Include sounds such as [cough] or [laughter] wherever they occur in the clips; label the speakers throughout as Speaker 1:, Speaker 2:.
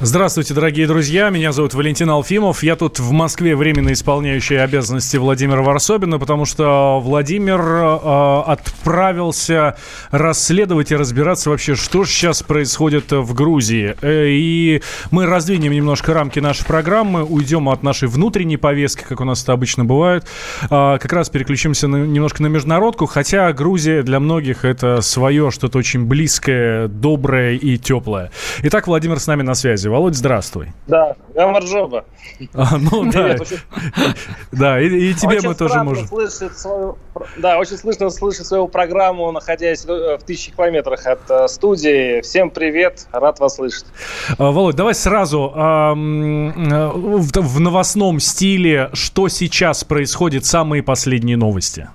Speaker 1: Здравствуйте, дорогие друзья. Меня зовут Валентин Алфимов. Я тут в Москве временно исполняющий обязанности Владимира Варсобина, потому что Владимир э, отправился расследовать и разбираться вообще, что же сейчас происходит в Грузии. Э, и мы раздвинем немножко рамки нашей программы, уйдем от нашей внутренней повестки, как у нас это обычно бывает. Э, как раз переключимся на, немножко на международку, хотя Грузия для многих это свое что-то очень близкое, доброе и теплое. Итак, Владимир с нами на связи. Связи. Володь, здравствуй.
Speaker 2: Да, Гамарджоба.
Speaker 1: А, ну да. [laughs] Да, и, тебе мы тоже можем.
Speaker 2: Да, очень слышно слышать свою программу, находясь в тысячи километрах от э, студии. Всем привет, рад вас слышать.
Speaker 1: А, Володь, давай сразу э, в новостном стиле, что сейчас происходит, самые последние новости.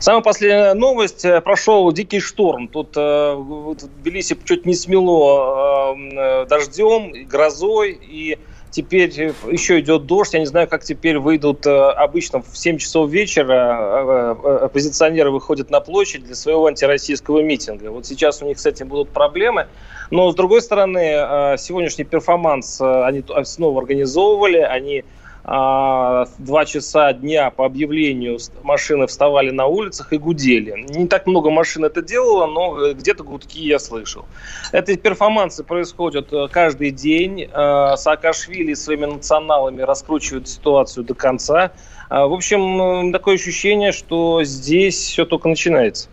Speaker 2: Самая последняя новость. Э, прошел дикий шторм. Тут э, в Тбилиси чуть не смело э, дождем, грозой. И теперь еще идет дождь. Я не знаю, как теперь выйдут обычно в 7 часов вечера оппозиционеры выходят на площадь для своего антироссийского митинга. Вот сейчас у них с этим будут проблемы. Но, с другой стороны, сегодняшний перформанс они снова организовывали. Они два часа дня по объявлению машины вставали на улицах и гудели. Не так много машин это делало, но э, где-то гудки я слышал. Эти перформансы происходят э, каждый день. Э, Саакашвили своими националами раскручивают ситуацию до конца. В общем, такое ощущение, что здесь все только начинается.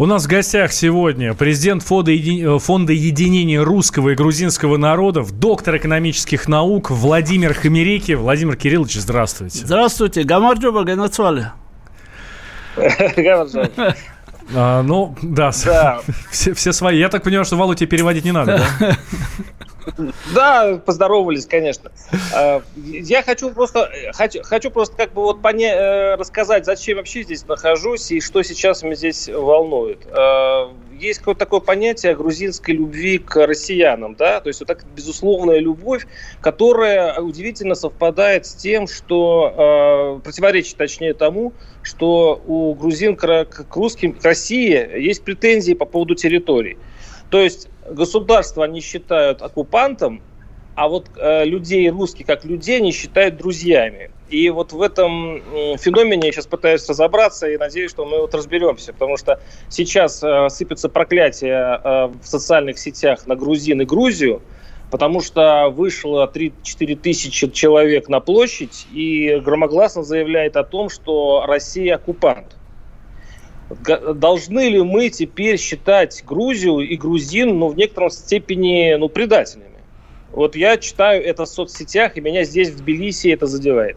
Speaker 1: У нас в гостях сегодня президент Фонда, еди... Фонда единения русского и грузинского народов, доктор экономических наук Владимир Хамерики. Владимир Кириллович, здравствуйте.
Speaker 3: Здравствуйте. Гамарджоба Ганацвали. [laughs]
Speaker 1: А, ну, да, да. [laughs] Все, все свои. Я так понимаю, что Валу тебе переводить не надо, да? [laughs] [laughs]
Speaker 2: Да, поздоровались, конечно. А, я хочу просто, хочу, хочу просто как бы вот поня- э, рассказать, зачем вообще здесь нахожусь и что сейчас меня здесь волнует. А, есть какое-то такое понятие грузинской любви к россиянам, да, то есть вот так безусловная любовь, которая удивительно совпадает с тем, что э, противоречит, точнее, тому, что у грузин к, к русским, к России есть претензии по поводу территорий. То есть государство они считают оккупантом, а вот э, людей русских как людей не считают друзьями. И вот в этом феномене я сейчас пытаюсь разобраться и надеюсь, что мы вот разберемся, потому что сейчас э, сыпется проклятие э, в социальных сетях на грузин и Грузию, потому что вышло 3-4 тысячи человек на площадь и громогласно заявляет о том, что Россия оккупант. Должны ли мы теперь считать Грузию и грузин, ну, в некотором степени, ну, предателями? Вот я читаю это в соцсетях, и меня здесь, в Тбилиси, это задевает.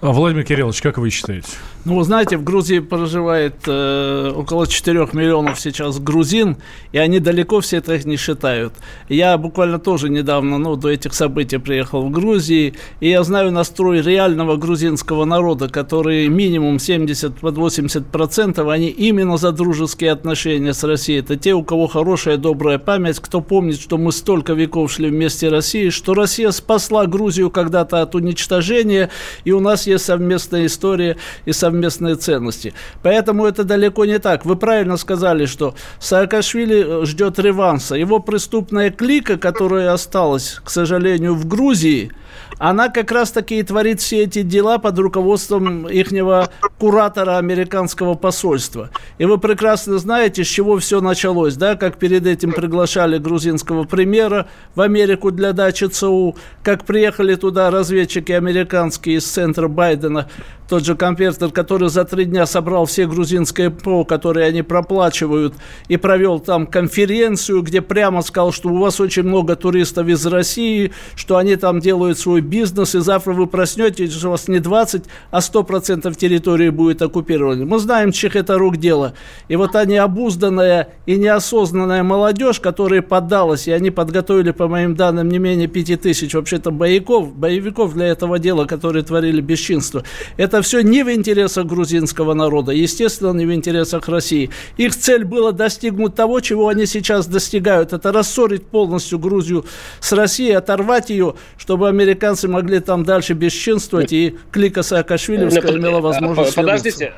Speaker 1: А, Владимир Кириллович, как вы считаете?
Speaker 3: Ну, вы знаете, в Грузии проживает э, около 4 миллионов сейчас грузин, и они далеко все это не считают. Я буквально тоже недавно, ну, до этих событий приехал в Грузии, и я знаю настрой реального грузинского народа, который минимум 70-80% они именно за дружеские отношения с Россией. Это те, у кого хорошая, добрая память, кто помнит, что мы столько веков шли вместе России, что Россия спасла Грузию когда-то от уничтожения, и у нас есть совместная история и совместные ценности. Поэтому это далеко не так. Вы правильно сказали, что Саакашвили э, ждет реванса. Его преступная клика, которая осталась, к сожалению, в Грузии – она как раз-таки и творит все эти дела под руководством ихнего куратора американского посольства. И вы прекрасно знаете, с чего все началось, да, как перед этим приглашали грузинского премьера в Америку для дачи ЦУ, как приехали туда разведчики американские из центра Байдена, тот же компьютер, который за три дня собрал все грузинское ПО, которые они проплачивают, и провел там конференцию, где прямо сказал, что у вас очень много туристов из России, что они там делают свой бизнес, и завтра вы проснетесь, у вас не 20, а 100% территории будет оккупировано. Мы знаем, чьих это рук дело. И вот они обузданная и неосознанная молодежь, которая поддалась, и они подготовили, по моим данным, не менее 5 тысяч вообще-то боевиков, боевиков для этого дела, которые творили бесчинство. Это Это все не в интересах грузинского народа, естественно, не в интересах России. Их цель была достигнуть того, чего они сейчас достигают. Это рассорить полностью Грузию с Россией, оторвать ее, чтобы американцы могли там дальше бесчинствовать, и клика Саакашвилевская имела возможность
Speaker 2: Подождите,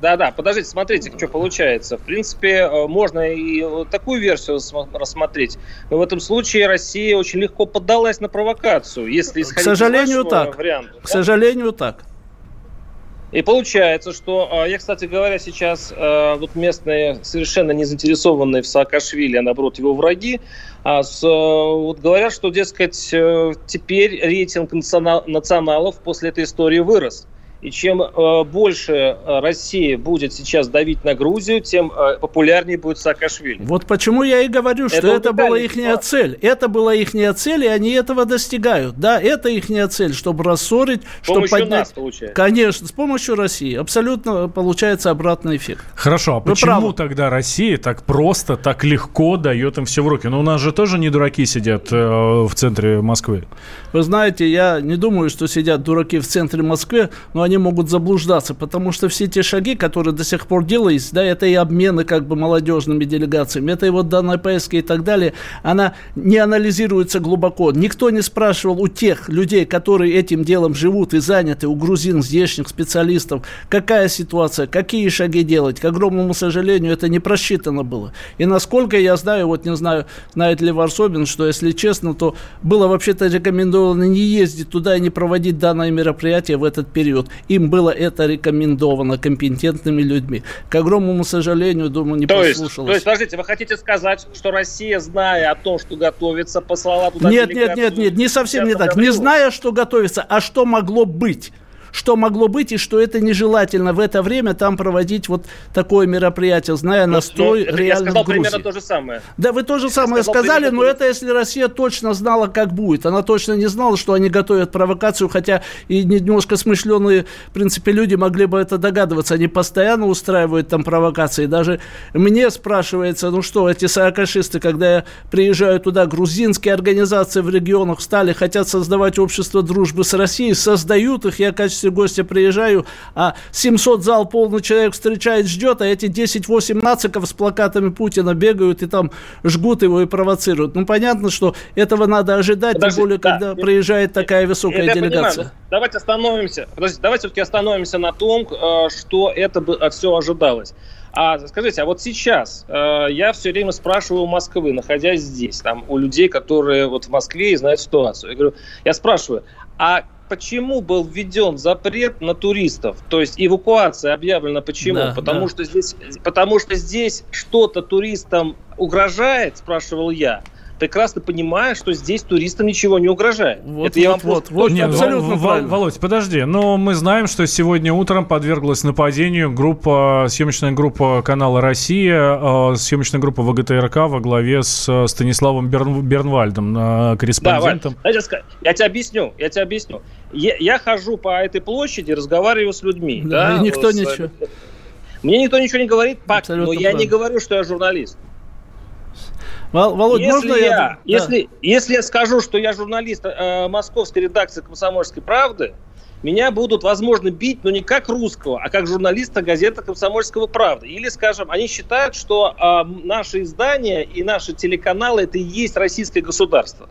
Speaker 2: да-да, подождите, смотрите, что получается. В принципе, э, можно и такую версию рассмотреть. Но в этом случае Россия очень легко поддалась на провокацию. Если
Speaker 3: К сожалению, так. Варианта, К да? сожалению, так.
Speaker 2: И получается, что э, я, кстати говоря, сейчас э, вот местные совершенно не заинтересованные в Саакашвили, а наоборот его враги, а вот говорят, что, дескать, теперь рейтинг националов после этой истории вырос. И чем э, больше э, Россия будет сейчас давить на Грузию, тем э, популярнее будет Саакашвили.
Speaker 3: Вот почему я и говорю, что это, это была их цель. Это была их цель, и они этого достигают. Да, это их цель, чтобы рассорить, с чтобы поднять... нас, получается. Конечно, с помощью России. Абсолютно получается обратный эффект.
Speaker 1: Хорошо, а Вы почему правы. тогда Россия так просто, так легко дает им все в руки? Ну, у нас же тоже не дураки сидят э, в центре Москвы.
Speaker 3: Вы знаете, я не думаю, что сидят дураки в центре Москвы, но они могут заблуждаться, потому что все те шаги, которые до сих пор делались, да, это и обмены как бы молодежными делегациями, это и вот данная поездка и так далее, она не анализируется глубоко. Никто не спрашивал у тех людей, которые этим делом живут и заняты, у грузин, здешних специалистов, какая ситуация, какие шаги делать. К огромному сожалению, это не просчитано было. И насколько я знаю, вот не знаю, знает ли Варсобин, что, если честно, то было вообще-то рекомендовано не ездить туда и не проводить данное мероприятие в этот период им было это рекомендовано компетентными людьми. К огромному сожалению, думаю, не
Speaker 2: то
Speaker 3: послушалось.
Speaker 2: Есть, то есть, подождите, вы хотите сказать, что Россия, зная о том, что готовится, послала туда
Speaker 3: Нет, нет, нет, нет, не совсем не так. Не зная, что готовится, а что могло быть что могло быть и что это нежелательно в это время там проводить вот такое мероприятие, зная ну, настрой ну, реально Я сказал
Speaker 2: Грузии. примерно то же самое.
Speaker 3: Да, вы то же самое сказали, но это если Россия точно знала, как будет. Она точно не знала, что они готовят провокацию, хотя и немножко смышленые, в принципе, люди могли бы это догадываться. Они постоянно устраивают там провокации. Даже мне спрашивается, ну что, эти саакашисты, когда я приезжаю туда, грузинские организации в регионах стали, хотят создавать общество дружбы с Россией, создают их, я в качестве качестве гостя приезжаю, а 700 зал полный человек встречает, ждет, а эти 10-8 нациков с плакатами Путина бегают и там жгут его и провоцируют. Ну, понятно, что этого надо ожидать, Подожди, тем более, да, когда приезжает такая высокая я, делегация.
Speaker 2: Понимаю, давайте остановимся. Подождите, давайте все-таки остановимся на том, э, что это все ожидалось. А скажите, а вот сейчас э, я все время спрашиваю у Москвы, находясь здесь, там, у людей, которые вот в Москве и знают ситуацию. Я говорю, я спрашиваю, а почему был введен запрет на туристов? То есть эвакуация объявлена почему? Да, потому, да. Что здесь, потому что здесь что-то туристам угрожает, спрашивал я прекрасно понимая, что здесь туристам ничего не угрожает.
Speaker 1: Вот, Это вот, я вам вот, вот, Нет, абсолютно в, Володь, подожди, но мы знаем, что сегодня утром подверглась нападению группа, съемочная группа канала «Россия», э, съемочная группа ВГТРК во главе с э, Станиславом Берн, Бернвальдом, э, корреспондентом.
Speaker 2: Да, Валь, я тебе объясню, я тебе объясню. Я, я хожу по этой площади, разговариваю с людьми. Да,
Speaker 3: да, никто с, ничего.
Speaker 2: Мне никто ничего не говорит, пак, но я не говорю, что я журналист.
Speaker 3: Володь, если можно я... я
Speaker 2: если, да. если я скажу, что я журналист э, московской редакции «Комсомольской правды», меня будут, возможно, бить, но не как русского, а как журналиста газеты «Комсомольского правды». Или, скажем, они считают, что э, наши издания и наши телеканалы – это и есть российское государство.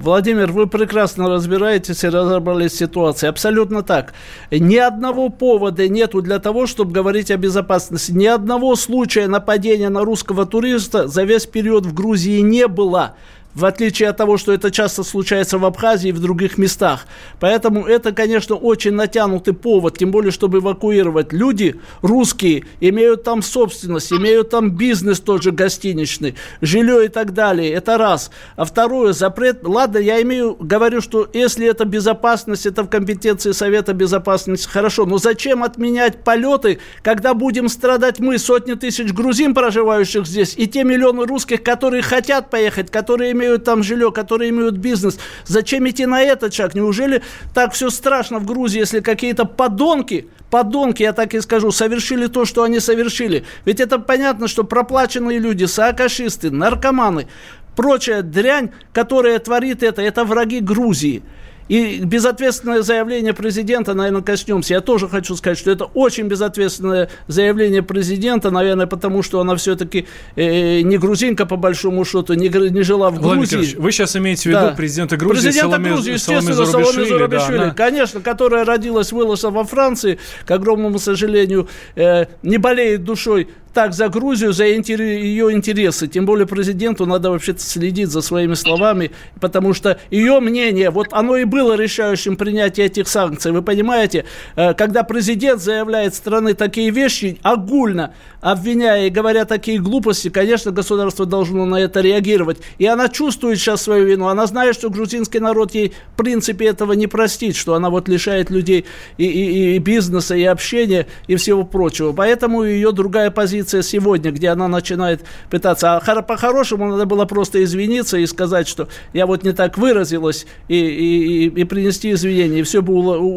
Speaker 3: Владимир, вы прекрасно разбираетесь и разобрались в ситуации. Абсолютно так. Ни одного повода нету для того, чтобы говорить о безопасности. Ни одного случая нападения на русского туриста за весь период в Грузии не было в отличие от того, что это часто случается в Абхазии и в других местах. Поэтому это, конечно, очень натянутый повод, тем более, чтобы эвакуировать. Люди русские имеют там собственность, имеют там бизнес тот же гостиничный, жилье и так далее. Это раз. А второе, запрет. Ладно, я имею, говорю, что если это безопасность, это в компетенции Совета Безопасности, хорошо. Но зачем отменять полеты, когда будем страдать мы, сотни тысяч грузин, проживающих здесь, и те миллионы русских, которые хотят поехать, которые имеют имеют там жилье, которые имеют бизнес. Зачем идти на этот шаг? Неужели так все страшно в Грузии, если какие-то подонки, подонки, я так и скажу, совершили то, что они совершили? Ведь это понятно, что проплаченные люди, саакашисты, наркоманы, прочая дрянь, которая творит это, это враги Грузии. И безответственное заявление президента, наверное, коснемся. Я тоже хочу сказать, что это очень безответственное заявление президента, наверное, потому что она все-таки э, не грузинка, по большому счету, не, не жила в Грузии.
Speaker 1: Владимир вы сейчас имеете в виду да. президента Грузии
Speaker 3: Президента Саламе, Грузии, естественно, Саламе Зарубишвили, да, конечно, которая родилась, выросла во Франции, к огромному сожалению, э, не болеет душой так за Грузию, за ее интересы. Тем более президенту надо вообще-то следить за своими словами, потому что ее мнение, вот оно и было решающим принятие этих санкций. Вы понимаете, э, когда президент заявляет страны такие вещи, огульно обвиняя и говоря такие глупости, конечно, государство должно на это реагировать. И она чувствует сейчас свою вину. Она знает, что грузинский народ ей в принципе этого не простит, что она вот лишает людей и, и, и бизнеса, и общения, и всего прочего. Поэтому ее другая позиция позиция сегодня, где она начинает пытаться... А по-хорошему надо было просто извиниться и сказать, что я вот не так выразилась, и, и, и принести извинения, и все бы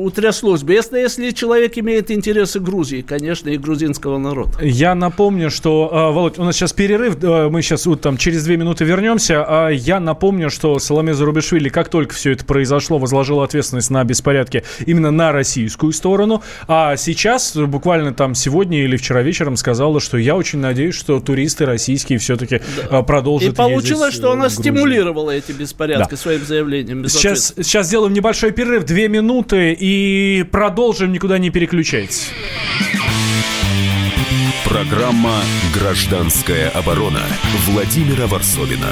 Speaker 3: утряслось бы. Если, если человек имеет интересы Грузии, конечно, и грузинского народа.
Speaker 1: Я напомню, что, а, Володь, у нас сейчас перерыв, мы сейчас вот там через две минуты вернемся. А я напомню, что Соломе Зарубишвили, как только все это произошло, возложила ответственность на беспорядки именно на российскую сторону. А сейчас, буквально там сегодня или вчера вечером, сказала, что я очень надеюсь, что туристы российские все-таки да. А, продолжат
Speaker 3: И получилось, что она стимулировала эти беспорядки да. своим заявлением.
Speaker 1: Сейчас, сейчас сделаем небольшой перерыв, две минуты, и продолжим, никуда не переключайтесь.
Speaker 4: Программа «Гражданская оборона» Владимира Варсовина.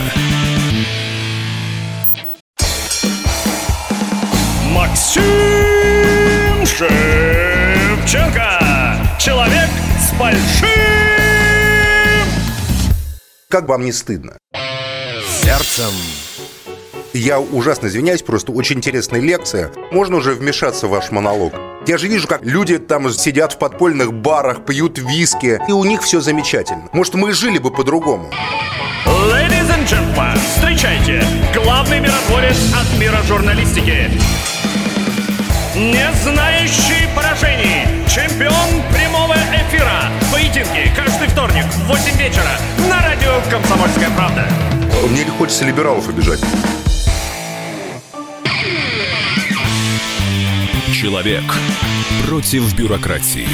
Speaker 5: Максим Шевченко. Человек с большим
Speaker 6: как вам не стыдно?
Speaker 5: Сердцем.
Speaker 6: Я ужасно извиняюсь, просто очень интересная лекция. Можно уже вмешаться в ваш монолог? Я же вижу, как люди там сидят в подпольных барах, пьют виски, и у них все замечательно. Может, мы жили бы по-другому?
Speaker 5: Ladies and gentlemen, встречайте, главный миротворец от мира журналистики. Не знающий поражений, чемпион прямого эфира. Поединки каждый вторник в 8 вечера радио «Комсомольская правда».
Speaker 6: Мне не хочется либералов обижать.
Speaker 4: Человек против бюрократии.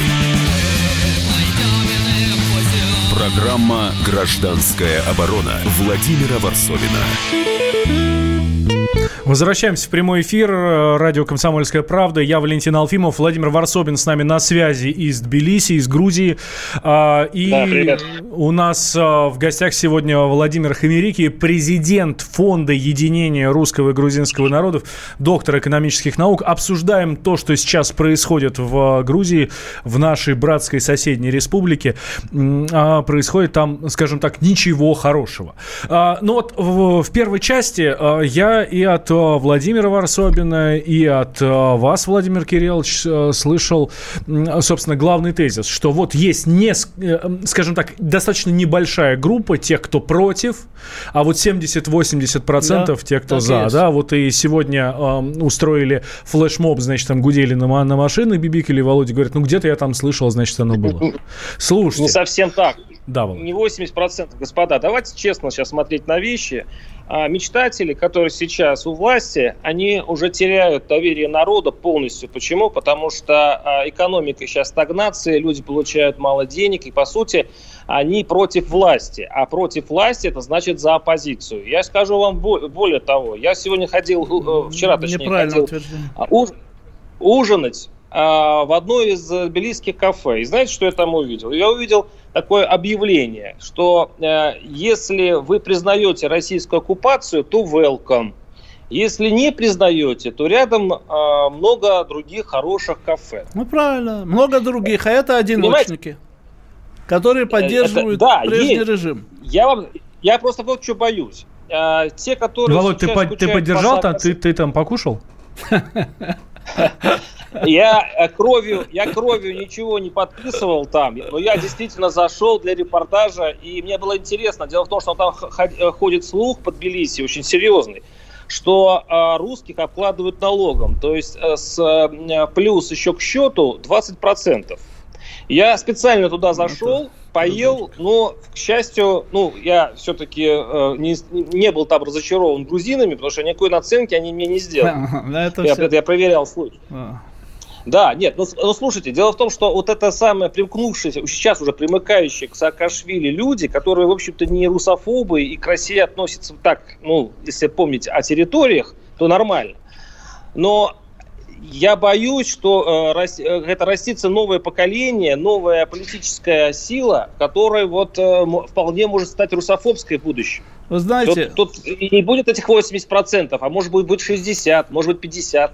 Speaker 4: Программа «Гражданская оборона» Владимира Варсовина.
Speaker 1: Возвращаемся в прямой эфир. Радио «Комсомольская правда». Я Валентин Алфимов. Владимир Варсобин с нами на связи из Тбилиси, из Грузии. А, и да, привет. у нас а, в гостях сегодня Владимир Хамерики, президент Фонда единения русского и грузинского народов, доктор экономических наук. Обсуждаем то, что сейчас происходит в Грузии, в нашей братской соседней республике. А, происходит там, скажем так, ничего хорошего. Ну вот в первой части я и от Владимира Варсобина и от э, вас, Владимир Кириллович, э, слышал, собственно, главный тезис, что вот есть, не, э, скажем так, достаточно небольшая группа тех, кто против, а вот 70-80% да, тех, кто за. Есть. Да, вот и сегодня э, устроили флешмоб, значит, там гудели на, на машины, бибикали, Володя говорит, ну где-то я там слышал, значит, оно было. Слушайте.
Speaker 2: Не совсем так. Да, Володя. Не 80%, господа. Давайте честно сейчас смотреть на вещи. А мечтатели, которые сейчас у власти, они уже теряют доверие народа полностью. Почему? Потому что а, экономика сейчас стагнация, люди получают мало денег, и по сути они против власти. А против власти это значит за оппозицию. Я скажу вам более того, я сегодня ходил, э, вчера точнее, ходил а, уж, ужинать в одно из тбилисских кафе. И знаете, что я там увидел? Я увидел такое объявление, что э, если вы признаете российскую оккупацию, то welcome. Если не признаете, то рядом э, много других хороших кафе.
Speaker 3: Ну правильно, много других, а это одиночники, Понимаете? которые поддерживают это, да, прежний есть. режим.
Speaker 2: Я вам, я просто вот что боюсь. Э, те, которые
Speaker 1: Володь, ты, по, ты поддержал, по... ты, ты там покушал? [laughs]
Speaker 2: Я э, кровью, я кровью ничего не подписывал там, но я действительно зашел для репортажа, и мне было интересно. Дело в том, что там э, ходит слух под Тбилиси, очень серьезный, что э, русских обкладывают налогом, то есть с плюс еще к счету 20%. Я специально туда зашел, поел, но, к счастью, ну, я все-таки э, не, не был там разочарован грузинами, потому что никакой наценки они мне не сделали. [laughs] Я, все... я проверял случай. А. Да, нет, ну, ну слушайте, дело в том, что вот это самое примкнувшееся, сейчас уже примыкающие к Саакашвили люди, которые, в общем-то, не русофобы и к России относятся так, ну, если помнить о территориях, то нормально. Но я боюсь, что э, э, это растится новое поколение, новая политическая сила, которая вот э, вполне может стать русофобской в будущем.
Speaker 3: Вы знаете...
Speaker 2: Тут, тут не будет этих 80%, а может быть, будет 60, может быть, 50%.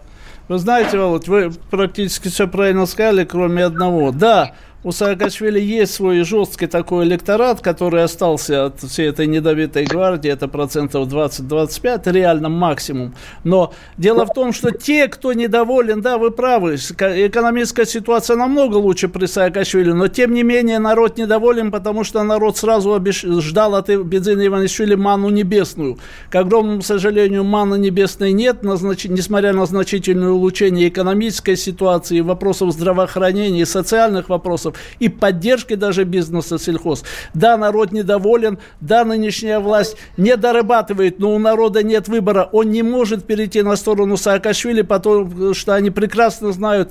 Speaker 3: Вы знаете, Володь, вы практически все правильно сказали, кроме одного. Да, у Саакашвили есть свой жесткий такой электорат, который остался от всей этой недобитой гвардии, это процентов 20-25, реально максимум. Но дело в том, что те, кто недоволен, да, вы правы, экономическая ситуация намного лучше при Саакашвили, но тем не менее народ недоволен, потому что народ сразу обещ... ждал от Бедзина Иванишвили ману небесную. К огромному сожалению, маны небесной нет, назнач... несмотря на значительное улучшение экономической ситуации, вопросов здравоохранения и социальных вопросов, вопросов и поддержки даже бизнеса сельхоз. Да, народ недоволен, да, нынешняя власть не дорабатывает, но у народа нет выбора. Он не может перейти на сторону Саакашвили, потому что они прекрасно знают,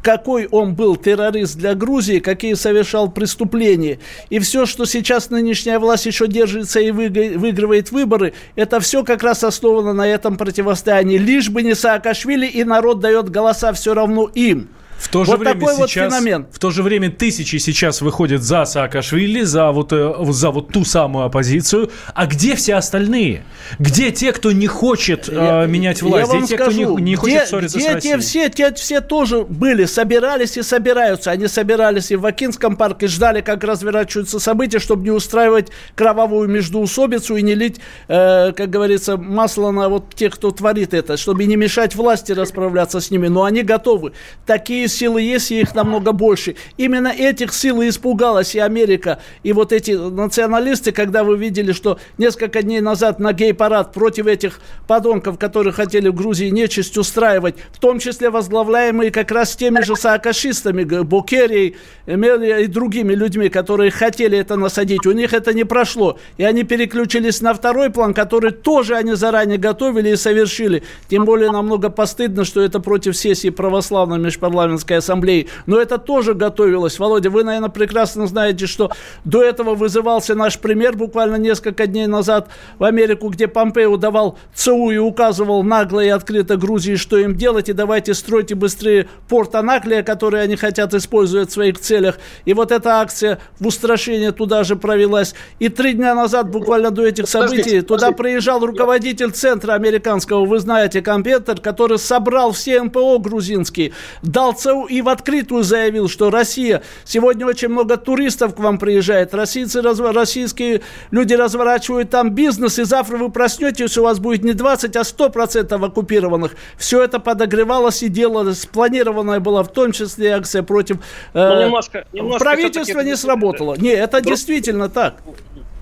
Speaker 3: какой он был террорист для Грузии, какие совершал преступления. И все, что сейчас нынешняя власть еще держится и выигрывает выборы, это все как раз основано на этом противостоянии. Лишь бы не Саакашвили, и народ дает голоса все равно им.
Speaker 1: В то же вот время такой сейчас, вот феномен. В то же время тысячи сейчас выходят за Саакашвили, за вот, э, за вот ту самую оппозицию. А где все остальные? Где те, кто не хочет я, э, менять власть?
Speaker 3: Я где те, скажу, кто не, не где, хочет ссориться где с Россией? Те все, те все тоже были, собирались и собираются. Они собирались и в Вакинском парке, ждали, как разворачиваются события, чтобы не устраивать кровавую междуусобицу и не лить, э, как говорится, масло на вот тех, кто творит это, чтобы не мешать власти расправляться с ними. Но они готовы. Такие силы есть, и их намного больше. Именно этих сил испугалась и Америка, и вот эти националисты, когда вы видели, что несколько дней назад на гей-парад против этих подонков, которые хотели в Грузии нечисть устраивать, в том числе возглавляемые как раз теми же саакашистами, Букерей, Эмелия и другими людьми, которые хотели это насадить, у них это не прошло. И они переключились на второй план, который тоже они заранее готовили и совершили. Тем более намного постыдно, что это против сессии православной межпарламентской парламентской ассамблеи. Но это тоже готовилось. Володя, вы, наверное, прекрасно знаете, что до этого вызывался наш пример буквально несколько дней назад в Америку, где Помпео давал ЦУ и указывал нагло и открыто Грузии, что им делать, и давайте стройте быстрее порт Анаклия, который они хотят использовать в своих целях. И вот эта акция в устрашение туда же провелась. И три дня назад, буквально до этих событий, туда приезжал руководитель центра американского, вы знаете, компьютер, который собрал все МПО грузинские, дал ЦУ ЦУ и в открытую заявил, что Россия, сегодня очень много туристов к вам приезжает, российцы, российские люди разворачивают там бизнес, и завтра вы проснетесь, у вас будет не 20, а 100% оккупированных. Все это подогревалось и делалось, спланированная была в том числе акция против... Э, ну, немножко, немножко правительство не сработало. Не, это Друг... действительно так.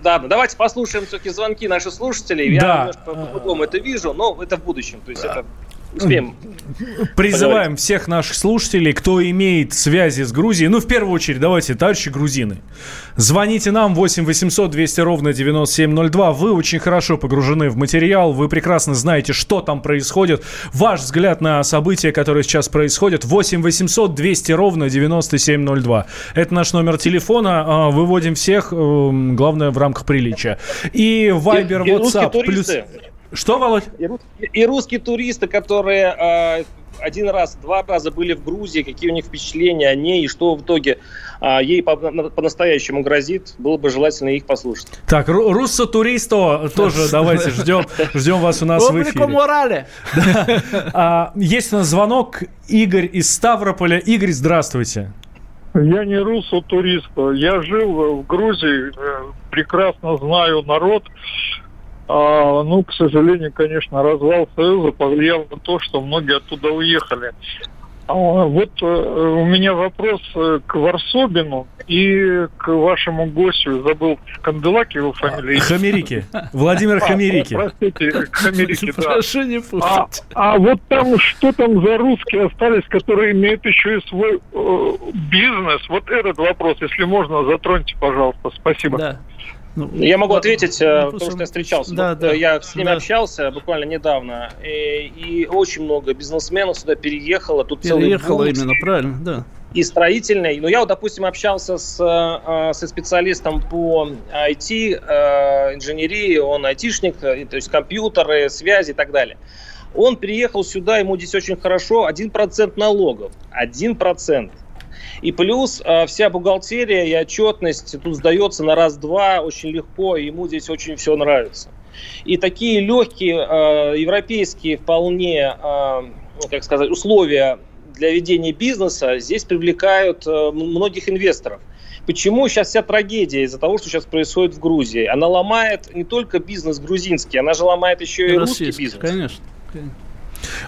Speaker 2: Да, давайте послушаем все-таки звонки наших слушателей. Да. Я немножко по-другому это вижу, но это в будущем. То есть это успеем.
Speaker 1: Призываем поговорить. всех наших слушателей, кто имеет связи с Грузией, ну, в первую очередь, давайте, товарищи грузины, звоните нам 8 800 200 ровно 9702. Вы очень хорошо погружены в материал, вы прекрасно знаете, что там происходит. Ваш взгляд на события, которые сейчас происходят, 8 800 200 ровно 9702. Это наш номер телефона. А, выводим всех, эм, главное, в рамках приличия. И Viber, WhatsApp. Плюс... Что, Володь?
Speaker 2: И, и русские туристы, которые э, один раз, два раза были в Грузии, какие у них впечатления о ней, и что в итоге э, ей по- по-настоящему грозит, было бы желательно их послушать.
Speaker 1: Так, руссо туристо тоже давайте ждем, ждем вас у нас в эфире.
Speaker 3: морали.
Speaker 1: А, есть у нас звонок, Игорь из Ставрополя. Игорь, здравствуйте.
Speaker 7: Я не руссо турист, я жил в Грузии, э, прекрасно знаю народ. А, ну, к сожалению, конечно, развал Союза повлиял на то, что многие оттуда уехали. А, Вот э, у меня вопрос э, к Варсобину и к вашему гостю. Забыл Канделаки его фамилия.
Speaker 1: Хамерики. Владимир [laughs]
Speaker 7: А,
Speaker 1: Хамерики.
Speaker 7: Простите, Хамерики, да.
Speaker 3: Прошу не
Speaker 7: А,
Speaker 3: путать.
Speaker 7: а вот там что там за русские остались, которые имеют еще и свой э, бизнес? Вот этот вопрос, если можно, затроньте, пожалуйста. Спасибо.
Speaker 3: Да. Ну,
Speaker 2: Я могу
Speaker 3: да,
Speaker 2: ответить,
Speaker 3: ну,
Speaker 2: э, потому что я встречался.
Speaker 3: Да, да.
Speaker 2: э, Я с ними
Speaker 3: Да.
Speaker 2: общался буквально недавно. И, и очень много бизнесменов сюда переехало. Тут целый
Speaker 3: Переехала
Speaker 2: бум
Speaker 3: именно, правильно, да.
Speaker 2: и строительный. Но я, вот, допустим, общался с, э, со специалистом по IT, э, инженерии, он айтишник, э, то есть компьютеры, связи и так далее. Он приехал сюда, ему здесь очень хорошо, 1% налогов. 1%. И плюс э, вся бухгалтерия и отчетность тут сдается на раз-два очень легко, и ему здесь очень все нравится. И такие легкие э, европейские вполне, э, ну, как сказать, условия для ведения бизнеса здесь привлекают э, многих инвесторов. Почему сейчас вся трагедия из-за того, что сейчас происходит в Грузии? Она ломает не только бизнес грузинский, она же ломает еще и русский
Speaker 3: Российский,
Speaker 2: бизнес.
Speaker 3: конечно.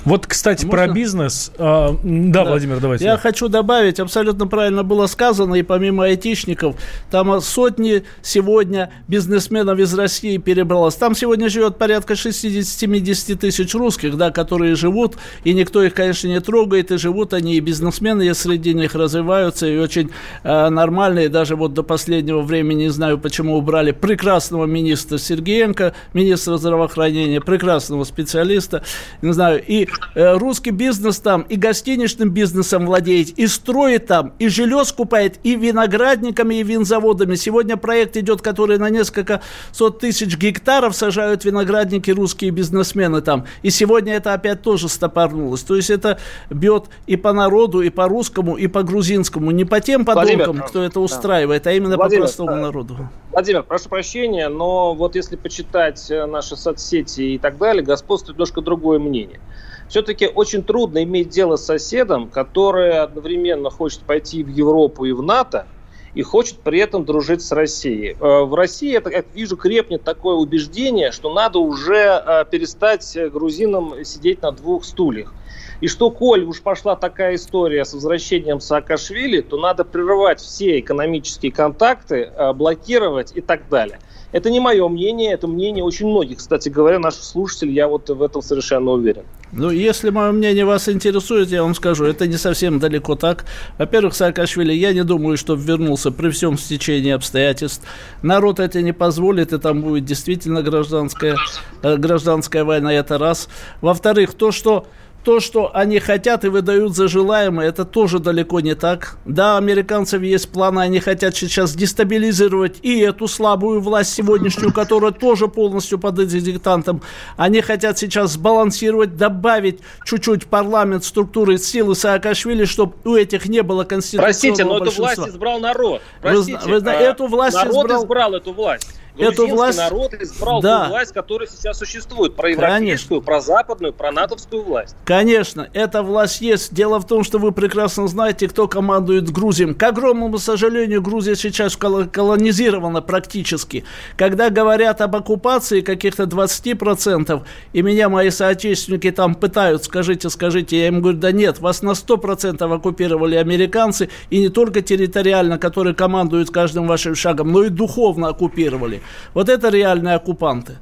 Speaker 1: Вот, кстати,
Speaker 3: Можно?
Speaker 1: про бизнес. а, да,
Speaker 3: Да.
Speaker 1: Владимир, давайте.
Speaker 3: Я хочу добавить, абсолютно правильно было сказано, и помимо айтишников, там а, сотни сегодня бизнесменов из России перебралось. Там сегодня живет порядка 60-70 тысяч русских, да, которые живут, и никто их, конечно, не трогает, и живут они, и бизнесмены и среди них развиваются, и очень э, нормальные, даже вот до последнего времени, не знаю, почему убрали прекрасного министра Сергеенко, министра здравоохранения, прекрасного специалиста, не знаю, и э, русский бизнес там, и гостиничным бизнесом владеет, и строит там, и жилье скупает, и виноградниками, и винзаводами. Сегодня проект идет, который на несколько сот тысяч гектаров сажают виноградники русские бизнесмены там. И сегодня это опять тоже стопорнулось. То есть это бьет и по народу, и по русскому, и по грузинскому. Не по тем
Speaker 2: Владимир,
Speaker 3: подонкам, кто это устраивает, а именно
Speaker 2: Владимир,
Speaker 3: по простому
Speaker 2: да.
Speaker 3: народу.
Speaker 2: Владимир, прошу прощения, но вот если почитать э, наши соцсети и так далее, господствует немножко другое мнение. Все-таки очень трудно иметь дело с соседом, который одновременно хочет пойти в Европу и в НАТО, и хочет при этом дружить с Россией. Э, В России, я как вижу, крепнет такое убеждение, что надо уже э, перестать э, грузинам сидеть на двух стульях. И что, коль уж пошла такая история с возвращением Саакашвили, то надо прерывать все экономические контакты, блокировать и так далее. Это не мое мнение, это мнение очень многих, кстати говоря, наших слушателей, я вот в этом совершенно уверен.
Speaker 3: Ну, если мое мнение вас интересует, я вам скажу, это не совсем далеко так. Во-первых, Саакашвили, я не думаю, что вернулся при всем стечении обстоятельств. Народ это не позволит, и там будет действительно гражданская, э, гражданская война, это раз. Во-вторых, то, что то, что они хотят и выдают за желаемое, это тоже далеко не так. Да, американцев есть планы, они хотят сейчас дестабилизировать и эту слабую власть сегодняшнюю, которая тоже полностью под этим диктантом. Они хотят сейчас сбалансировать, добавить чуть-чуть парламент структуры силы Саакашвили, чтобы у этих не было конституционного
Speaker 2: Простите, но эту
Speaker 3: большинства.
Speaker 2: власть избрал народ.
Speaker 3: Вы
Speaker 2: Простите,
Speaker 3: вы зна-
Speaker 2: а,
Speaker 3: эту власть
Speaker 2: народ
Speaker 3: избрал-
Speaker 2: избрал эту власть.
Speaker 3: Эту власть-
Speaker 2: народ избрал
Speaker 3: Да.
Speaker 2: ту власть, которая сейчас существует. Про европейскую, про западную, про натовскую власть.
Speaker 3: Конечно, эта власть есть. Дело в том, что вы прекрасно знаете, кто командует Грузией. К огромному сожалению, Грузия сейчас коло- колонизирована практически. Когда говорят об оккупации каких-то 20%, и меня мои соотечественники там пытают, скажите, скажите, я им говорю, да нет, вас на 100% оккупировали американцы, и не только территориально, которые командуют каждым вашим шагом, но и духовно оккупировали. Вот это реальные оккупанты.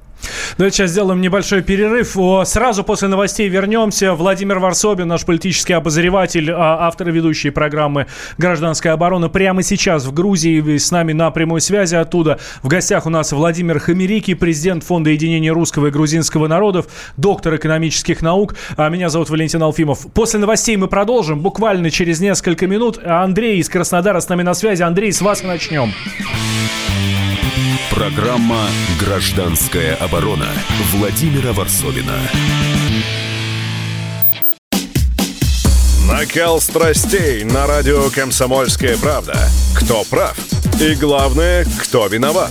Speaker 1: Давайте сейчас сделаем небольшой перерыв. Сразу после новостей вернемся. Владимир Варсобин, наш политический обозреватель, а, автор и ведущий программы «Гражданская оборона». Прямо сейчас в Грузии с нами на прямой связи оттуда. В гостях у нас Владимир Хамерики, президент Фонда единения русского и грузинского народов, доктор экономических наук. А Меня зовут Валентин Алфимов. После новостей мы продолжим буквально через несколько минут. Андрей из Краснодара с нами на связи. Андрей, с вас начнем.
Speaker 4: Программа «Гражданская оборона» Владимира Варсовина.
Speaker 8: Накал страстей на радио «Комсомольская правда». Кто прав? И главное, кто виноват?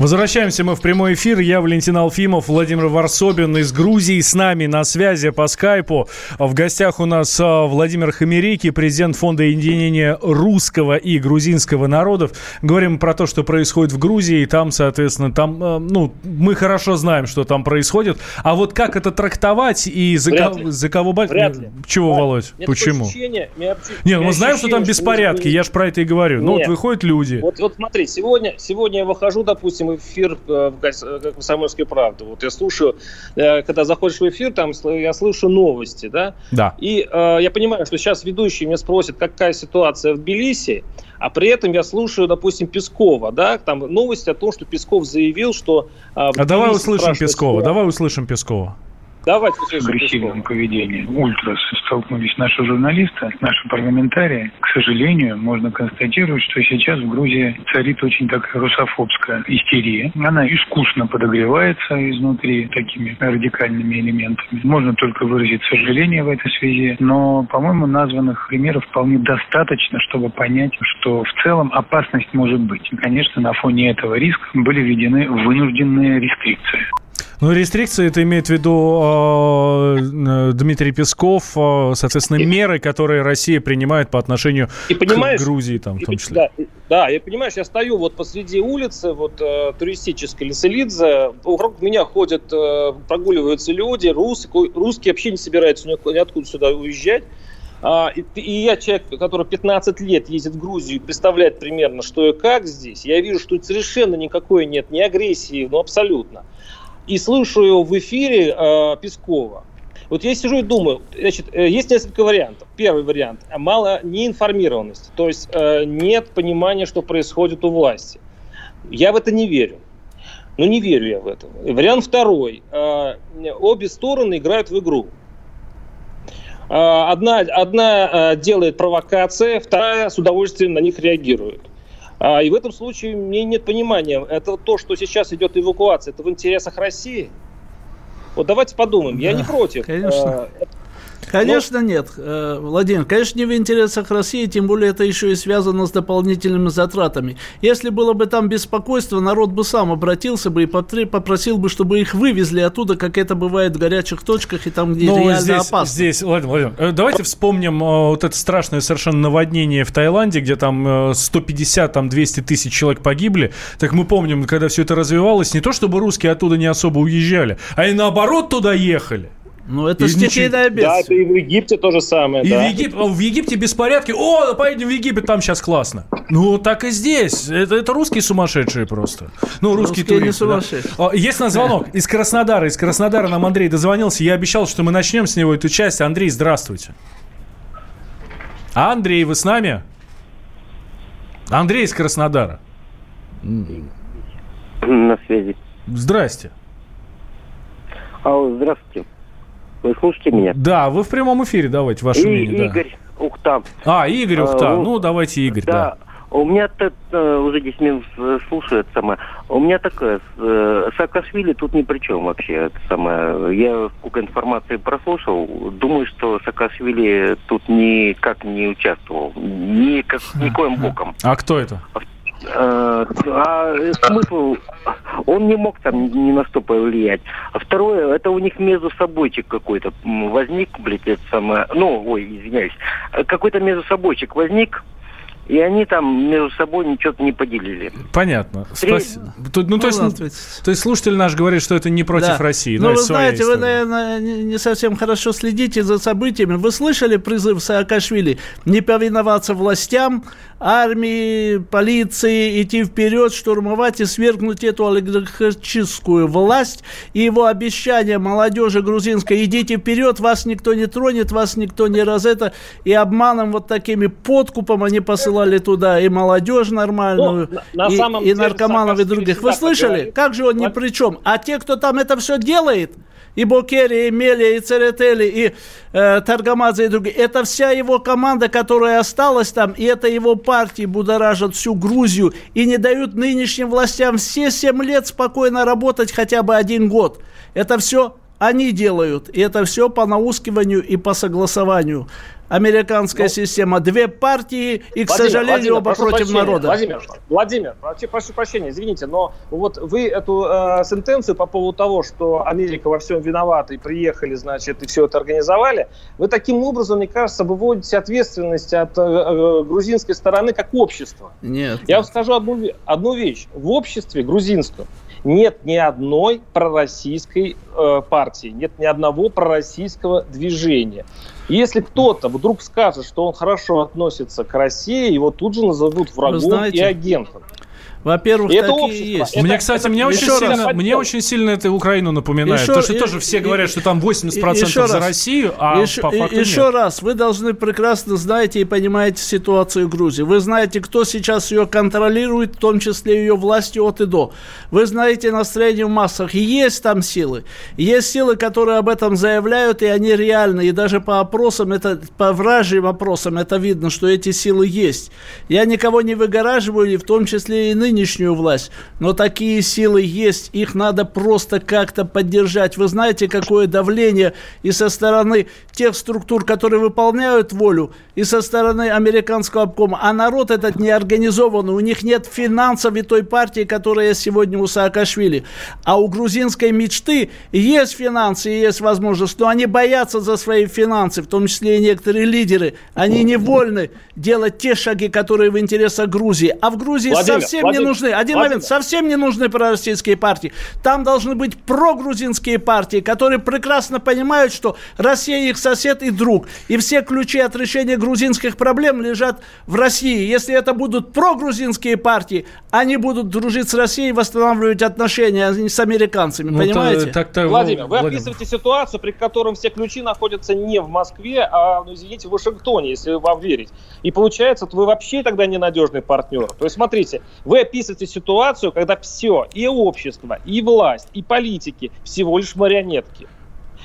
Speaker 1: Возвращаемся мы в прямой эфир. Я Валентин Алфимов, Владимир Варсобин из Грузии. С нами на связи по скайпу. В гостях у нас а, Владимир Хамерики, президент Фонда единения русского и грузинского народов. Говорим про то, что происходит в Грузии. И там, соответственно, там, а, ну, мы хорошо знаем, что там происходит. А вот как это трактовать и за,
Speaker 2: Вряд
Speaker 1: ко- за кого...
Speaker 2: Вряд ли.
Speaker 1: Чего,
Speaker 2: Вряд.
Speaker 1: Володь?
Speaker 2: Такое
Speaker 1: Почему?
Speaker 2: ощущение- у
Speaker 1: Не, ну мы знаем, что там беспорядки. Я же про это и говорю. Ну, вот
Speaker 2: Нет.
Speaker 1: выходят люди.
Speaker 2: Вот, вот смотри, сегодня, сегодня я выхожу, допустим, в эфир э, в э, как «Комсомольская правда». Вот я слушаю, э, когда заходишь в эфир, там я слышу новости, да,
Speaker 1: Да.
Speaker 2: и э, я понимаю, что сейчас ведущий меня спросит, какая ситуация в Тбилиси, а при этом я слушаю, допустим, Пескова, да, там новость о том, что Песков заявил, что... э, в
Speaker 1: А давай услышим Пескова. Давай услышим Пескова.
Speaker 2: Давайте Пескова.
Speaker 9: поведении ультрас столкнулись наши журналисты, наши парламентарии. К сожалению, можно констатировать, что сейчас в Грузии царит очень такая русофобская истерия. Она искусно подогревается изнутри такими радикальными элементами. Можно только выразить сожаление в этой связи, но, по-моему, названных примеров вполне достаточно, чтобы понять, что в целом опасность может быть. И, конечно, на фоне этого риска были введены вынужденные рестрикции.
Speaker 1: Ну, рестрикции, это имеет в виду э, Дмитрий Песков, э, соответственно, меры, которые Россия принимает по отношению
Speaker 2: И
Speaker 1: к Грузии, там, в
Speaker 2: И
Speaker 1: том числе.
Speaker 2: Да, и- да, я понимаешь, я стою вот посреди улицы, вот э, туристической Лиселидзе, вокруг меня ходят, э, прогуливаются люди, русские, русские вообще не собираются ни- ниоткуда сюда уезжать. А, и, и я человек, который 15 лет ездит в Грузию, и представляет примерно, что и как здесь. Я вижу, что совершенно никакой нет ни агрессии, ну абсолютно. И слушаю в эфире э, Пескова. Вот я сижу и думаю, значит, э, есть несколько вариантов. Первый вариант – мало неинформированности, то есть э, нет понимания, что происходит у власти. Я в это не верю. Ну, не верю я в это. Вариант второй. Э, Обе стороны играют в игру. Э, Одна, одна делает провокации, вторая с удовольствием на них реагирует. А, И в этом случае мне нет понимания. Это то, что сейчас идет эвакуация, это в интересах России? Вот давайте подумаем. Я
Speaker 3: Да,
Speaker 2: не против.
Speaker 3: конечно.
Speaker 2: Э,
Speaker 3: Конечно, нет, э, Владимир. Конечно, не в интересах России, тем более это еще и связано с дополнительными затратами. Если было бы там беспокойство, народ бы сам обратился бы и попросил бы, чтобы их вывезли оттуда, как это бывает в горячих точках и там, где
Speaker 1: Ну,
Speaker 3: реально
Speaker 1: здесь,
Speaker 3: опасно.
Speaker 1: здесь, Владимир, Владимир, э, давайте вспомним э, вот это страшное совершенно наводнение в Таиланде, где там э, 150, там 200 тысяч человек погибли. Так мы помним, когда все это развивалось, не то чтобы русские оттуда не особо уезжали, а и наоборот туда ехали.
Speaker 3: Ну, это стихийное
Speaker 1: ничего-
Speaker 2: Да, это и в Египте то же самое.
Speaker 1: И
Speaker 2: да.
Speaker 1: в, Егип- в Египте беспорядки. О, поедем в Египет, там сейчас классно. Ну, так и здесь. Это, это русские сумасшедшие просто. Ну, русские,
Speaker 3: Русские не
Speaker 1: туристы. да.
Speaker 3: сумасшедшие.
Speaker 1: О, Есть на звонок из Краснодара. Из Краснодара нам Андрей дозвонился. Я обещал, что мы начнем с него эту часть. Андрей, здравствуйте. Андрей, вы с нами? Андрей из Краснодара.
Speaker 10: На связи.
Speaker 1: Здрасте.
Speaker 10: Алло, здравствуйте. Вы слушаете меня?
Speaker 1: Да, вы в прямом эфире, давайте, ваше
Speaker 10: И-
Speaker 1: мнение. да.
Speaker 10: Игорь Ухта.
Speaker 1: А, Игорь
Speaker 10: А,
Speaker 1: Ухта.
Speaker 10: ну,
Speaker 1: Ну, давайте Игорь, да.
Speaker 10: Да. У меня тут э, уже 10 минут э, слушаю это самое. У меня такое, э, Саакашвили тут ни при чем вообще. Это самое. Я сколько информации прослушал, думаю, что Саакашвили тут никак не участвовал. Никак, никоим боком.
Speaker 1: А кто это?
Speaker 10: Э, А смысл, он не мог там ни на что повлиять. А второе, это у них между собойчик какой-то возник, блядь, это самое, ну, ой, извиняюсь, Э, какой-то между собойчик возник, и они там между собой ничего не поделили.
Speaker 1: Понятно.
Speaker 10: Три-
Speaker 1: Спасибо. Тут, ну, то, есть,
Speaker 3: Ну,
Speaker 1: то есть слушатель наш говорит, что это не против
Speaker 3: Да.
Speaker 1: России.
Speaker 3: Ну,
Speaker 1: да,
Speaker 3: вы знаете, вы, наверное, не совсем хорошо следите за событиями. Вы слышали призыв Саакашвили не повиноваться властям, армии, полиции, идти вперед, штурмовать и свергнуть эту олигархическую власть и его обещание молодежи грузинской, идите вперед, вас никто не тронет, вас никто не раз это, и обманом вот такими подкупом они посылали туда и молодежь нормальную,
Speaker 2: Ну, на- на
Speaker 3: и,
Speaker 2: самом
Speaker 3: и
Speaker 2: деле
Speaker 3: наркоманов и других. Вы слышали?
Speaker 2: говорит.
Speaker 3: Как же он ни при чем? А те, кто там это все делает, и Бокери, и Мелия, и Церетели, и э, Таргамадзе, и другие. Это вся его команда, которая осталась там, и это его партии будоражат всю Грузию и не дают нынешним властям все 7 лет спокойно работать хотя бы один год. Это все они делают. И это все по наускиванию и по согласованию американская ну, система, две партии и, к Владимир, сожалению, Владимир, оба против
Speaker 2: прощения,
Speaker 3: народа.
Speaker 2: Владимир, Владимир, прошу прощения, извините, но вот вы эту э, сентенцию по поводу того, что Америка во всем виновата и приехали, значит, и все это организовали, вы таким образом, мне кажется, выводите ответственность от э, э, грузинской стороны как общества.
Speaker 3: Нет.
Speaker 2: Я вам скажу одну, одну вещь. В обществе грузинском нет ни одной пророссийской э, партии, нет ни одного пророссийского движения. Если кто-то вдруг скажет, что он хорошо относится к России, его тут же назовут врагом знаете, и агентом.
Speaker 3: Во-первых,
Speaker 1: это такие общество. есть. Это, мне, кстати, это, мне, очень сильно, мне очень сильно это Украину напоминает. Еще, То, что и, тоже все и, говорят, что там 80% еще за раз, Россию, а еще, по факту
Speaker 3: Еще
Speaker 1: нет.
Speaker 3: раз, вы должны прекрасно знаете и понимаете ситуацию в Грузии. Вы знаете, кто сейчас ее контролирует, в том числе ее власти от и до. Вы знаете настроение в массах. Есть там силы. Есть силы, которые об этом заявляют, и они реальны. И даже по опросам, это, по вражьим опросам, это видно, что эти силы есть. Я никого не выгораживаю, и в том числе и ныне нынешнюю власть, но такие силы есть, их надо просто как-то поддержать. Вы знаете, какое давление и со стороны тех структур, которые выполняют волю, и со стороны американского обкома. А народ этот не организованный, у них нет финансов и той партии, которая сегодня у Саакашвили. А у грузинской мечты есть финансы и есть возможность, но они боятся за свои финансы, в том числе и некоторые лидеры. Они не вольны делать те шаги, которые в интересах Грузии. А в Грузии Владимир, совсем Владимир, не нужны, один момент, совсем не нужны пророссийские партии. Там должны быть прогрузинские партии, которые прекрасно понимают, что Россия их сосед и друг. И все ключи от решения грузинских проблем лежат в России. Если это будут прогрузинские партии, они будут дружить с Россией и восстанавливать отношения с американцами. Ну, понимаете?
Speaker 2: Так, так, Владимир, вы Владимир. описываете ситуацию, при котором все ключи находятся не в Москве, а, ну, извините, в Вашингтоне, если вам верить. И получается, вы вообще тогда ненадежный партнер. То есть, смотрите, вы описываете ситуацию, когда все, и общество, и власть, и политики всего лишь марионетки.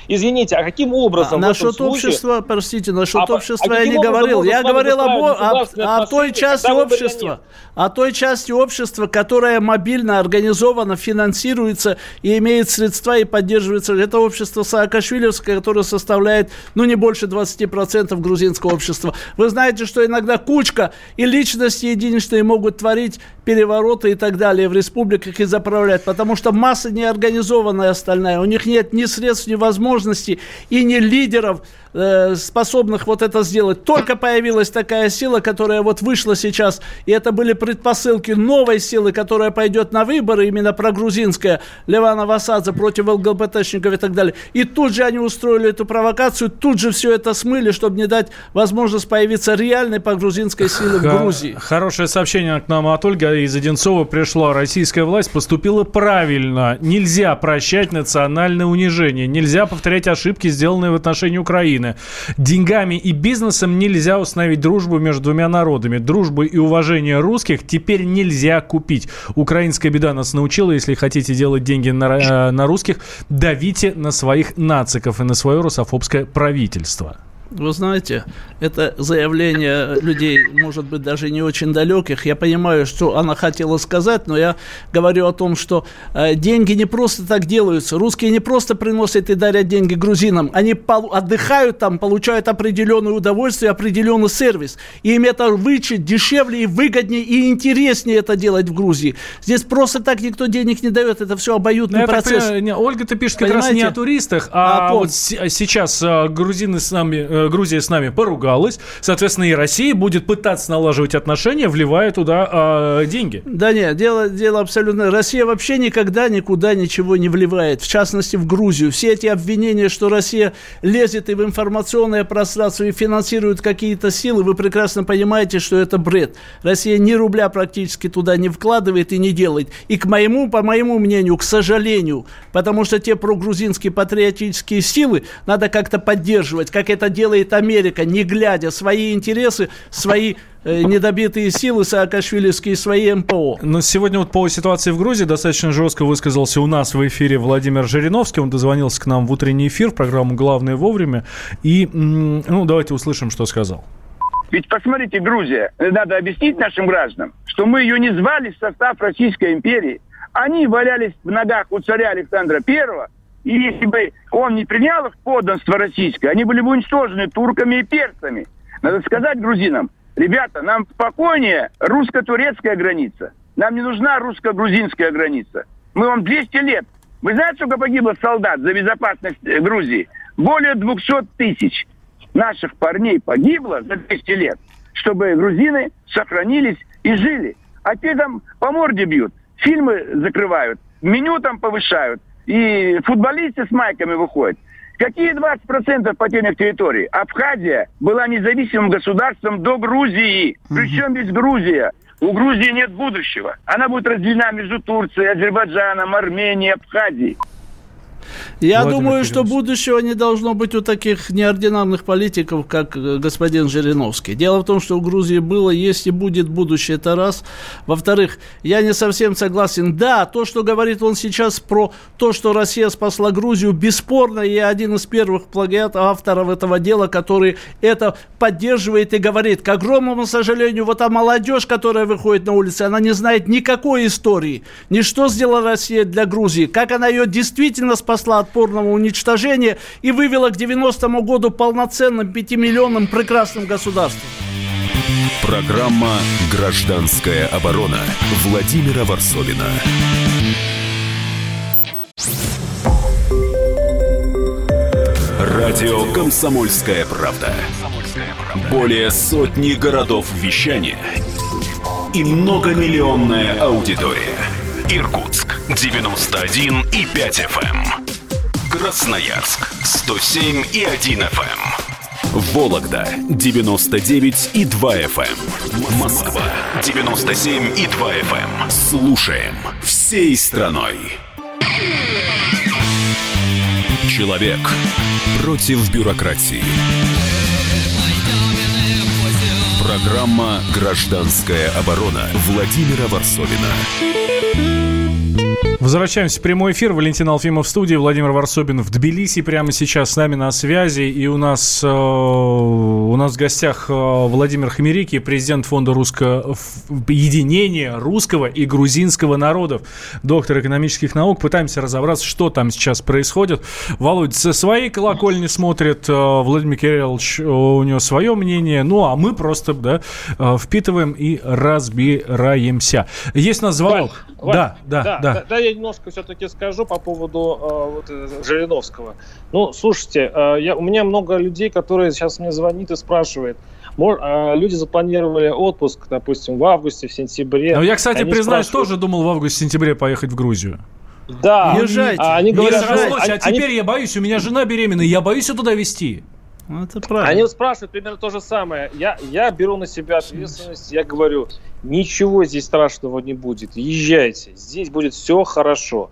Speaker 2: Извините, а каким образом...
Speaker 3: А насчет случае... общества, простите, насчет а, общества а я не говорил. Я говорил об, об, о той части общества, о той части общества, которая мобильно организована, финансируется и имеет средства и поддерживается. Это общество Саакашвилевское, которое составляет, ну, не больше 20% грузинского общества. Вы знаете, что иногда кучка и личности единичные могут творить перевороты и так далее в республиках и заправлять, потому что масса неорганизованная остальная. У них нет ни средств, ни возможностей и не лидеров, э, способных вот это сделать. Только появилась такая сила, которая вот вышла сейчас, и это были предпосылки новой силы, которая пойдет на выборы, именно прогрузинская, Левана Васадзе против ЛГБТшников и так далее. И тут же они устроили эту провокацию, тут же все это смыли, чтобы не дать возможность появиться реальной прогрузинской силы в Грузии.
Speaker 1: Хорошее сообщение к нам от Ольги из Одинцова пришло. Российская власть поступила правильно. Нельзя прощать национальное унижение. Нельзя повторять ошибки, сделанные в отношении Украины. Деньгами и бизнесом нельзя установить дружбу между двумя народами. Дружбу и уважение русских теперь нельзя купить. Украинская беда нас научила, если хотите делать деньги на, э, на русских, давите на своих нациков и на свое русофобское правительство.
Speaker 3: Вы знаете, это заявление людей, может быть, даже не очень далеких. Я понимаю, что она хотела сказать, но я говорю о том, что э, деньги не просто так делаются. Русские не просто приносят и дарят деньги грузинам. Они отдыхают там, получают определенное удовольствие, определенный сервис. И им это вычет дешевле и выгоднее и интереснее это делать в Грузии. Здесь просто так никто денег не дает. Это все обоюдный ну, процесс.
Speaker 1: Понимаю, Ольга-то пишет как раз не о туристах, а, а вот сейчас э, грузины с нами Э, Грузия с нами поругалась, соответственно, и Россия будет пытаться налаживать отношения, вливая туда э, деньги.
Speaker 3: Да нет, дело, дело абсолютно... Россия вообще никогда никуда ничего не вливает, в частности, в Грузию. Все эти обвинения, что Россия лезет и в информационное пространство, и финансирует какие-то силы, вы прекрасно понимаете, что это бред. Россия ни рубля практически туда не вкладывает и не делает. И к моему, по моему мнению, к сожалению, потому что те прогрузинские патриотические силы надо как-то поддерживать, как это делает делает Америка, не глядя свои интересы, свои э, недобитые силы саакашвилевские, свои МПО.
Speaker 1: Но сегодня вот по ситуации в Грузии достаточно жестко высказался у нас в эфире Владимир Жириновский. Он дозвонился к нам в утренний эфир, в программу «Главное вовремя». И, ну, давайте услышим, что сказал.
Speaker 11: Ведь посмотрите, Грузия, надо объяснить нашим гражданам, что мы ее не звали в состав Российской империи. Они валялись в ногах у царя Александра Первого, и если бы он не принял их подданство российское, они были бы уничтожены турками и перцами. Надо сказать грузинам, ребята, нам спокойнее русско-турецкая граница. Нам не нужна русско-грузинская граница. Мы вам 200 лет. Вы знаете, сколько погибло солдат за безопасность э, Грузии? Более 200 тысяч наших парней погибло за 200 лет, чтобы грузины сохранились и жили. А те там по морде бьют, фильмы закрывают, меню там повышают, и футболисты с майками выходят. Какие 20% потерянных территорий? Абхазия была независимым государством до Грузии. Причем здесь Грузия? У Грузии нет будущего. Она будет разделена между Турцией, Азербайджаном, Арменией, Абхазией.
Speaker 3: Я Владимир думаю, что будущего не должно быть у таких неординарных политиков, как э, господин Жириновский. Дело в том, что у Грузии было, есть и будет будущее, это раз. Во-вторых, я не совсем согласен. Да, то, что говорит он сейчас про то, что Россия спасла Грузию, бесспорно, я один из первых плагиат авторов этого дела, который это поддерживает и говорит. К огромному сожалению, вот та молодежь, которая выходит на улицы, она не знает никакой истории. Ни что сделала Россия для Грузии, как она ее действительно спасла спасла от порного уничтожения и вывела к 90-му году полноценным пятимиллионным прекрасным государством.
Speaker 4: Программа «Гражданская оборона» Владимира Варсовина. Радио «Комсомольская правда». Более сотни городов вещания и многомиллионная аудитория. Иркутск 91 и 5 FM. Красноярск 107 и 1 FM. Вологда 99 и 2 FM. Москва 97 и 2 FM. Слушаем всей страной. Человек против бюрократии. Программа «Гражданская оборона» Владимира Варсовина.
Speaker 1: Возвращаемся в прямой эфир. Валентин Алфимов в студии, Владимир Варсобин в Тбилиси прямо сейчас с нами на связи. И у нас, э, у нас в гостях э, Владимир Хамерики, президент фонда русского единения русского и грузинского народов, доктор экономических наук. Пытаемся разобраться, что там сейчас происходит. Володь со своей колокольни смотрит, э, Владимир Кириллович, у него свое мнение. Ну, а мы просто да, э, впитываем и разбираемся. Есть звонок.
Speaker 2: Вань, да, да, да, да. Да, я немножко все-таки скажу по поводу э, вот, э, Жириновского. Ну, слушайте, э, я, у меня много людей, которые сейчас мне звонит и спрашивают, э, люди запланировали отпуск, допустим, в августе, в сентябре.
Speaker 1: Ну, я, кстати, признаюсь, тоже думал в августе-сентябре поехать в Грузию.
Speaker 2: Да.
Speaker 1: Езжайте. А, они говорят, что... Они, а теперь они... я боюсь, у меня жена беременная, я боюсь ее туда везти.
Speaker 2: Ну, это правильно. Они спрашивают примерно то же самое. Я, я беру на себя ответственность, я говорю, ничего здесь страшного не будет, езжайте, здесь будет все хорошо.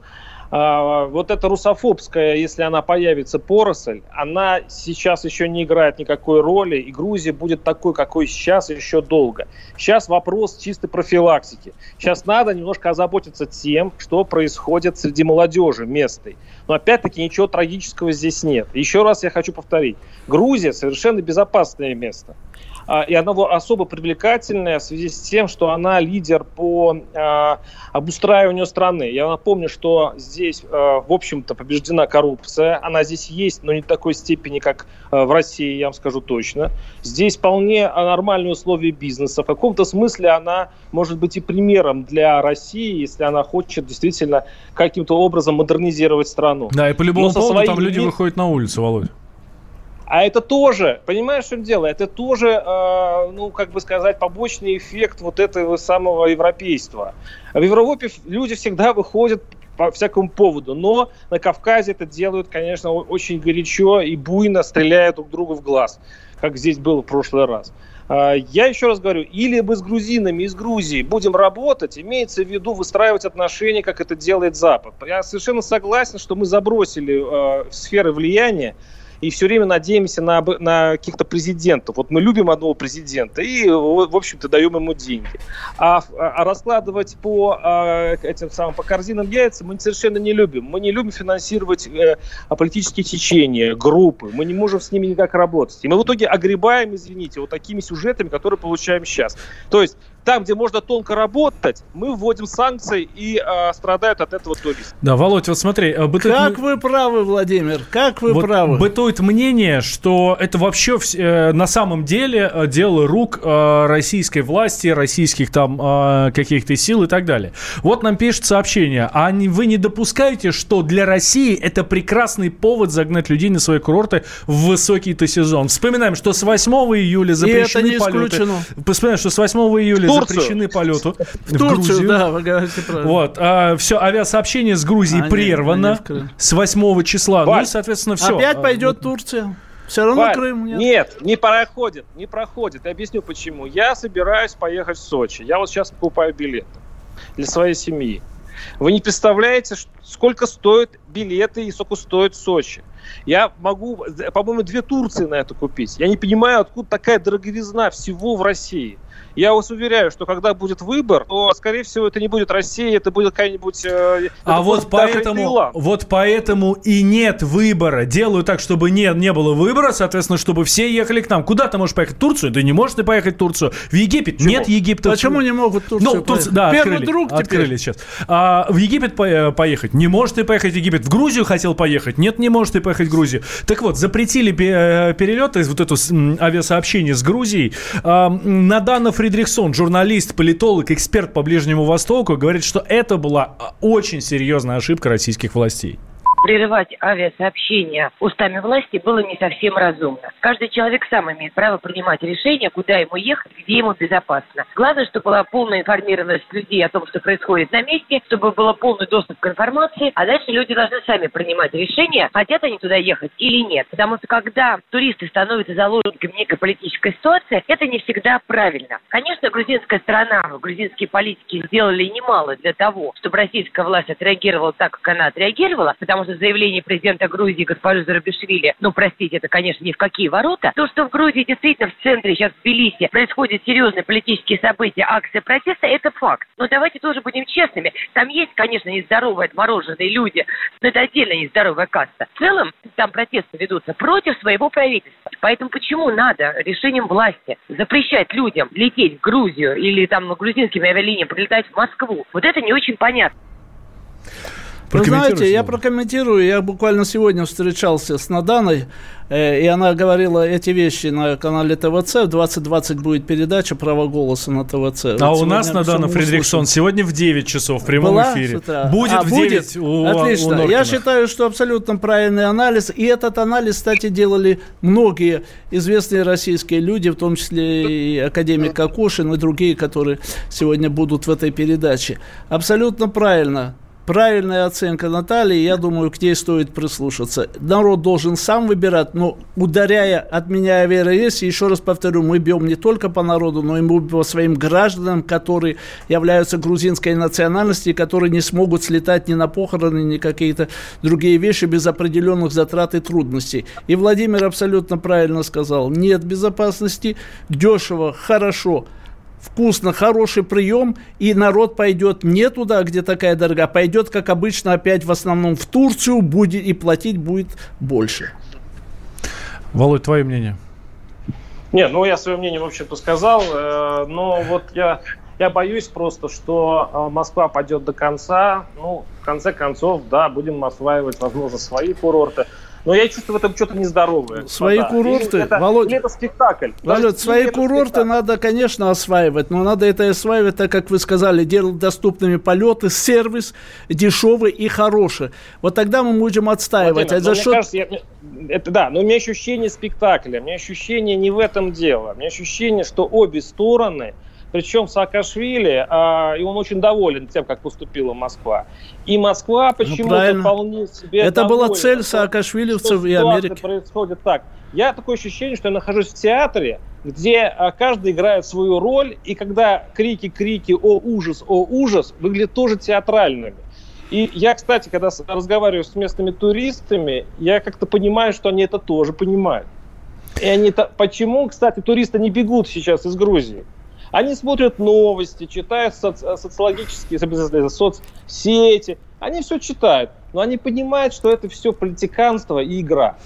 Speaker 2: А, вот эта русофобская, если она появится, поросль, она сейчас еще не играет никакой роли, и Грузия будет такой, какой сейчас еще долго. Сейчас вопрос чистой профилактики. Сейчас надо немножко озаботиться тем, что происходит среди молодежи местной. Но опять-таки ничего трагического здесь нет. Еще раз я хочу повторить. Грузия совершенно безопасное место. А, и она особо привлекательная в связи с тем, что она лидер по а, обустраиванию страны. Я напомню, что здесь, а, в общем-то, побеждена коррупция. Она здесь есть, но не в такой степени, как в России, я вам скажу точно. Здесь вполне нормальные условия бизнеса. В каком-то смысле она может быть и примером для России, если она хочет действительно каким-то образом модернизировать страну.
Speaker 1: Да, и по любому поводу там люди выходят на улицу, Володь.
Speaker 2: А это тоже, понимаешь, в чем дело? Это тоже, э, ну, как бы сказать, побочный эффект вот этого самого европейства. В Европе люди всегда выходят по всякому поводу, но на Кавказе это делают, конечно, очень горячо и буйно стреляют друг другу в глаз, как здесь было в прошлый раз. А, я еще раз говорю, или мы с грузинами из Грузии будем работать, имеется в виду выстраивать отношения, как это делает Запад. Я совершенно согласен, что мы забросили э, сферы влияния, и все время надеемся на, на каких-то президентов. Вот мы любим одного президента и, в общем-то, даем ему деньги. А, а раскладывать по а, этим самым по корзинам яйца мы совершенно не любим. Мы не любим финансировать э, а, политические течения, группы. Мы не можем с ними никак работать. И мы в итоге огребаем, извините, вот такими сюжетами, которые получаем сейчас. То есть там, где можно тонко работать, мы вводим санкции и а, страдают от этого туристы.
Speaker 1: Да, Володь, вот смотри, э, бытует
Speaker 3: Как вы правы, Владимир, как вы
Speaker 1: вот
Speaker 3: правы.
Speaker 1: бытует мнение, что это вообще вс- э, на самом деле э, дело рук э, российской власти, российских там э, каких-то сил и так далее. Вот нам пишет сообщение, а не- вы не допускаете, что для России это прекрасный повод загнать людей на свои курорты в высокий-то сезон? Вспоминаем, что с 8 июля запрещены
Speaker 3: это не
Speaker 1: полеты.
Speaker 3: исключено.
Speaker 1: Вспоминаем, что с 8 июля
Speaker 2: Турцию.
Speaker 1: запрещены полеты в,
Speaker 3: В Турцию,
Speaker 1: Грузию.
Speaker 3: да, вы говорите правильно.
Speaker 1: Вот, все, авиасообщение с Грузией
Speaker 3: А, нет,
Speaker 1: прервано
Speaker 3: в Крым.
Speaker 1: с 8 числа. Ну и,
Speaker 2: Валь,
Speaker 1: соответственно, все.
Speaker 3: Опять пойдет Турция. Все равно
Speaker 2: Валь,
Speaker 3: Крым нет.
Speaker 2: Нет, не проходит, не проходит. Я объясню почему. Я собираюсь поехать в Сочи. Я вот сейчас покупаю билеты для своей семьи. Вы не представляете, сколько стоят билеты и сколько стоит Сочи. Я могу, по-моему, две Турции на это купить. Я не понимаю, откуда такая дороговизна всего в России. Я вас уверяю, что когда будет выбор, то, скорее всего, это не будет Россия, это будет какая-нибудь... э,
Speaker 1: А вот поэтому, вот поэтому и нет выбора. Делаю так, чтобы не, не было выбора, соответственно, чтобы все ехали к нам. Куда ты можешь поехать? В Турцию? Да не можешь ты поехать в Турцию. В Египет? Нет Египта.
Speaker 3: Почему не могут в Турцию
Speaker 1: Ну, Турция, да,
Speaker 3: Первый
Speaker 1: открыли,
Speaker 3: друг теперь.
Speaker 1: открыли сейчас. А, в Египет по- э, поехать? Не можешь ты поехать в Египет. В Грузию хотел поехать? Нет, не можешь ты поехать в Грузию. Так вот, запретили э, перелеты, вот это авиасообщение с Грузией. А, м, Надана Фридрихсон, журналист, политолог, эксперт по Ближнему Востоку, говорит, что это была а, очень серьезная ошибка российских властей.
Speaker 12: Прерывать авиасообщение устами власти было не совсем разумно. Каждый человек сам имеет право принимать решение, куда ему ехать, где ему безопасно. Главное, чтобы была полная информированность людей о том, что происходит на месте, чтобы был полный доступ к информации, а дальше люди должны сами принимать решение, хотят они туда ехать или нет. Потому что когда туристы становятся заложниками некой политической ситуации, это не всегда правильно. Конечно, грузинская страна, грузинские политики сделали немало для того, чтобы российская власть отреагировала так, как она отреагировала, потому что заявление президента Грузии госпожи Зарабишвили, ну, простите, это, конечно, ни в какие ворота. То, что в Грузии действительно в центре, сейчас в Тбилиси, происходят серьезные политические события, акции протеста, это факт. Но давайте тоже будем честными. Там есть, конечно, нездоровые отмороженные люди, но это отдельно нездоровая каста. В целом, там протесты ведутся против своего правительства. Поэтому почему надо решением власти запрещать людям лететь в Грузию или там грузинскими авиалиниями прилетать в Москву? Вот это не очень понятно.
Speaker 3: Вы знаете, я прокомментирую. Я буквально сегодня встречался с Наданой, э, и она говорила эти вещи на канале ТВЦ. В 2020 будет передача «Право голоса» на ТВЦ.
Speaker 1: А
Speaker 3: Вот
Speaker 1: у нас, Надана
Speaker 3: услышим.
Speaker 1: сегодня в 9 часов в прямом
Speaker 3: Была
Speaker 1: эфире. Будет
Speaker 3: А,
Speaker 1: в 9 у, у
Speaker 3: Отлично. Я
Speaker 1: Норкиных.
Speaker 3: считаю, что абсолютно правильный анализ. И этот анализ, кстати, делали многие известные российские люди, в том числе и академик Акушин и другие, которые сегодня будут в этой передаче. Абсолютно правильно. Правильная оценка Натальи, я думаю, к ней стоит прислушаться. Народ должен сам выбирать, но ударяя, отменяя ВРС, еще раз повторю, мы бьем не только по народу, но и по своим гражданам, которые являются грузинской национальности, которые не смогут слетать ни на похороны, ни какие-то другие вещи без определенных затрат и трудностей. И Владимир абсолютно правильно сказал, нет безопасности, дешево, хорошо, вкусно, хороший прием, и народ пойдет не туда, где такая дорога, а пойдет, как обычно, опять в основном в Турцию, будет и платить будет больше.
Speaker 1: Володь, твое мнение?
Speaker 2: Не, ну я свое мнение, в общем-то, сказал, э, но вот я, я боюсь просто, что э, Москва пойдет до конца. Ну, в конце концов, да, будем осваивать, возможно, свои курорты. Но я чувствую в этом что-то нездоровое.
Speaker 3: Свои
Speaker 2: господа.
Speaker 3: курорты,
Speaker 2: Или это, или это спектакль.
Speaker 3: Володь,
Speaker 2: Даже
Speaker 3: свои курорты
Speaker 2: спектакль.
Speaker 3: надо, конечно, осваивать, но надо это осваивать, так как вы сказали, делать доступными полеты, сервис дешевый и хороший. Вот тогда мы будем отстаивать.
Speaker 2: Владимир,
Speaker 3: а
Speaker 2: но
Speaker 3: за
Speaker 2: мне
Speaker 3: счет...
Speaker 2: кажется, я- это да, но у меня ощущение спектакля, у меня ощущение не в этом дело. У меня ощущение, что обе стороны, причем Саакашвили, а, и он очень доволен тем, как поступила Москва. И Москва почему-то
Speaker 3: Ну,
Speaker 2: вполне себе
Speaker 3: Это была цель саакашвилевцев и Америки.
Speaker 2: происходит так. Я такое ощущение, что я нахожусь в театре, где а, каждый играет свою роль, и когда крики-крики «О, ужас! О, ужас!» выглядят тоже театральными. И я, кстати, когда разговариваю с местными туристами, я как-то понимаю, что они это тоже понимают. И они то почему, кстати, туристы не бегут сейчас из Грузии? Они смотрят новости, читают соци- социологические соцсети, они все читают, но они понимают, что это все политиканство и игра.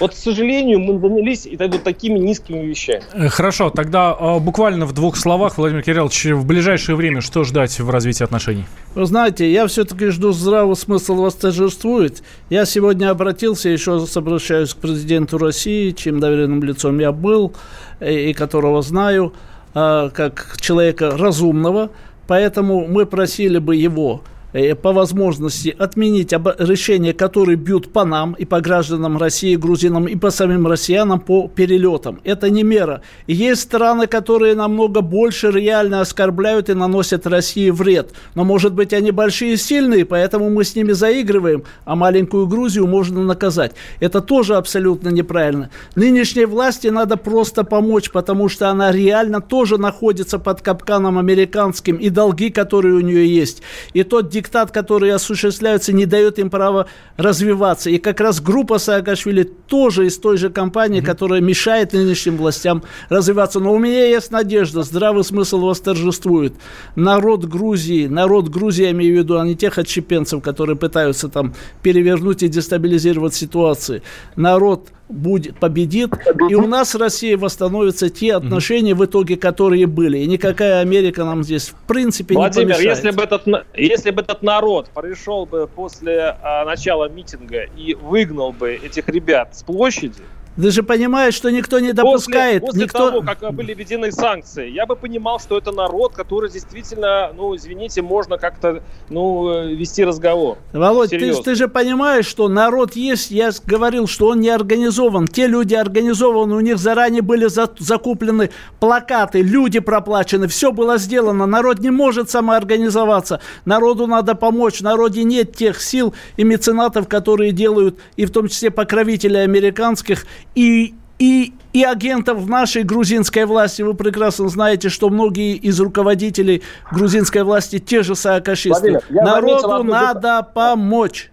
Speaker 2: Вот, к сожалению, мы занялись и вот такими низкими вещами.
Speaker 1: Э, Хорошо, тогда э, буквально в двух словах, Владимир Кириллович, в ближайшее время что ждать в развитии отношений?
Speaker 3: Вы знаете, я все-таки жду здравый смысл восторжествует. Я сегодня обратился, еще раз обращаюсь к президенту России, чьим доверенным лицом я был и, и которого знаю, э, как человека разумного. Поэтому мы просили бы его по возможности отменить решения, которые бьют по нам и по гражданам России, грузинам и по самим россиянам по перелетам. Это не мера. Есть страны, которые намного больше реально оскорбляют и наносят России вред. Но, может быть, они большие и сильные, поэтому мы с ними заигрываем, а маленькую Грузию можно наказать. Это тоже абсолютно неправильно. Нынешней власти надо просто помочь, потому что она реально тоже находится под капканом американским и долги, которые у нее есть. И тот диктат, который осуществляется, не дает им права развиваться. И как раз группа Саакашвили тоже из той же компании, которая мешает нынешним властям развиваться. Но у меня есть надежда, здравый смысл восторжествует. Народ Грузии, народ Грузии, я имею в виду, а не тех отщепенцев, которые пытаются там перевернуть и дестабилизировать ситуацию. Народ будет, победит, и у нас с Россией восстановятся те отношения в итоге, которые были. И никакая Америка нам здесь в принципе
Speaker 2: Владимир,
Speaker 3: не помешает.
Speaker 2: если бы, этот, на- если бы этот народ пришел бы после а, начала митинга и выгнал бы этих ребят с площади,
Speaker 3: Ты же понимаешь, что никто не допускает,
Speaker 2: После, после
Speaker 3: никто...
Speaker 2: того, как были введены санкции, я бы понимал, что это народ, который действительно, ну, извините, можно как-то, ну, э, вести разговор.
Speaker 3: Володь, ты,
Speaker 2: Серьезно.
Speaker 3: ты же понимаешь, что народ есть, я говорил, что он не организован. Те люди организованы, у них заранее были за- закуплены плакаты, люди проплачены, все было сделано. Народ не может самоорганизоваться. Народу надо помочь. В народе нет тех сил и меценатов, которые делают, и в том числе покровителей американских, и и, и агентов нашей грузинской власти. Вы прекрасно знаете, что многие из руководителей грузинской власти те же саакашисты.
Speaker 2: Владимир,
Speaker 3: Народу
Speaker 2: одну
Speaker 3: надо помочь.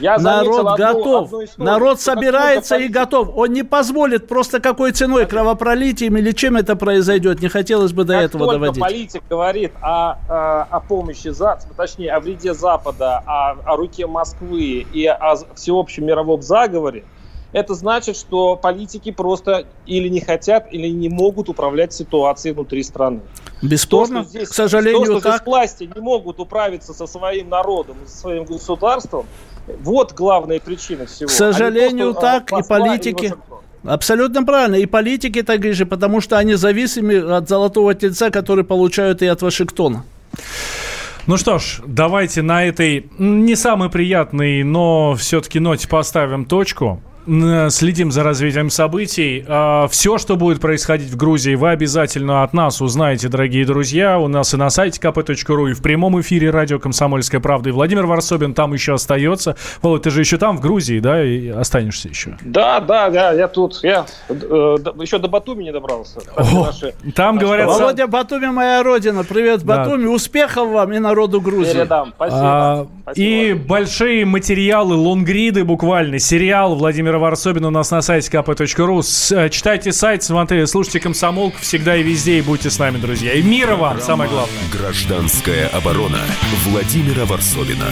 Speaker 2: Я
Speaker 3: Народ
Speaker 2: одну-
Speaker 3: готов.
Speaker 2: одну историю,
Speaker 3: Народ собирается и готов. Он не позволит просто какой ценой, кровопролитием или чем это произойдет. Не хотелось бы до
Speaker 2: Как
Speaker 3: этого
Speaker 2: только
Speaker 3: доводить.
Speaker 2: политик говорит о, о, о помощи, за, точнее, о вреде Запада, о, о руке Москвы и о всеобщем мировом заговоре, это значит, что политики просто или не хотят, или не могут управлять ситуацией внутри страны.
Speaker 3: Бесспорно,
Speaker 2: То, что здесь-
Speaker 3: к сожалению,
Speaker 2: то, что
Speaker 3: так.
Speaker 2: здесь власти не могут управиться со своим народом, со своим государством, вот главная причина всего.
Speaker 3: К сожалению,
Speaker 2: А то,
Speaker 3: так. И политики... Абсолютно правильно. И политики такие же, потому что они зависимы от золотого тельца, который получают и от Вашингтона.
Speaker 1: Ну что ж, давайте на этой не самой приятной, но все-таки ноте поставим точку. Следим за развитием событий. Все, что будет происходить в Грузии, вы обязательно от нас узнаете, дорогие друзья. У нас и на сайте kp.ru, и в прямом эфире радио «Комсомольская правда». И Владимир Варсобин там еще остается. Володь, ты же еще там, в Грузии, да, и останешься еще?
Speaker 2: Да, да, да, я тут, я э, еще до Батуми не добрался.
Speaker 1: О,
Speaker 2: наши-
Speaker 1: там
Speaker 2: наши
Speaker 1: говорят.
Speaker 3: Володя Батуми, моя родина. Привет,
Speaker 1: Да.
Speaker 3: Батуми. Успехов вам и народу Грузии.
Speaker 2: Передам, спасибо.
Speaker 1: А,
Speaker 2: Спасибо.
Speaker 1: и большие материалы, лонгриды буквально, сериал Владимира Варсобина у нас на сайте kp.ru. Э, Читайте сайт, смотрите, слушайте «Комсомолку» всегда и везде, и будьте с нами, друзья. И мира вам, самое главное.
Speaker 4: Гражданская оборона Владимира Варсобина.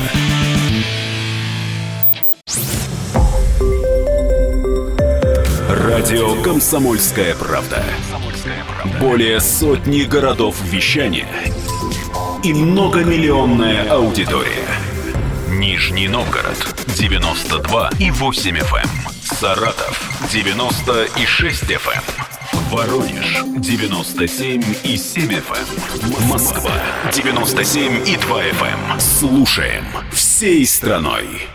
Speaker 4: Радио «Комсомольская правда». Более сотни городов вещания и многомиллионная аудитория. Нижний Новгород 92 и 8 FM. Саратов 96 FM. Воронеж 97 и 7 FM. Москва 97 и 2 FM. Слушаем всей страной.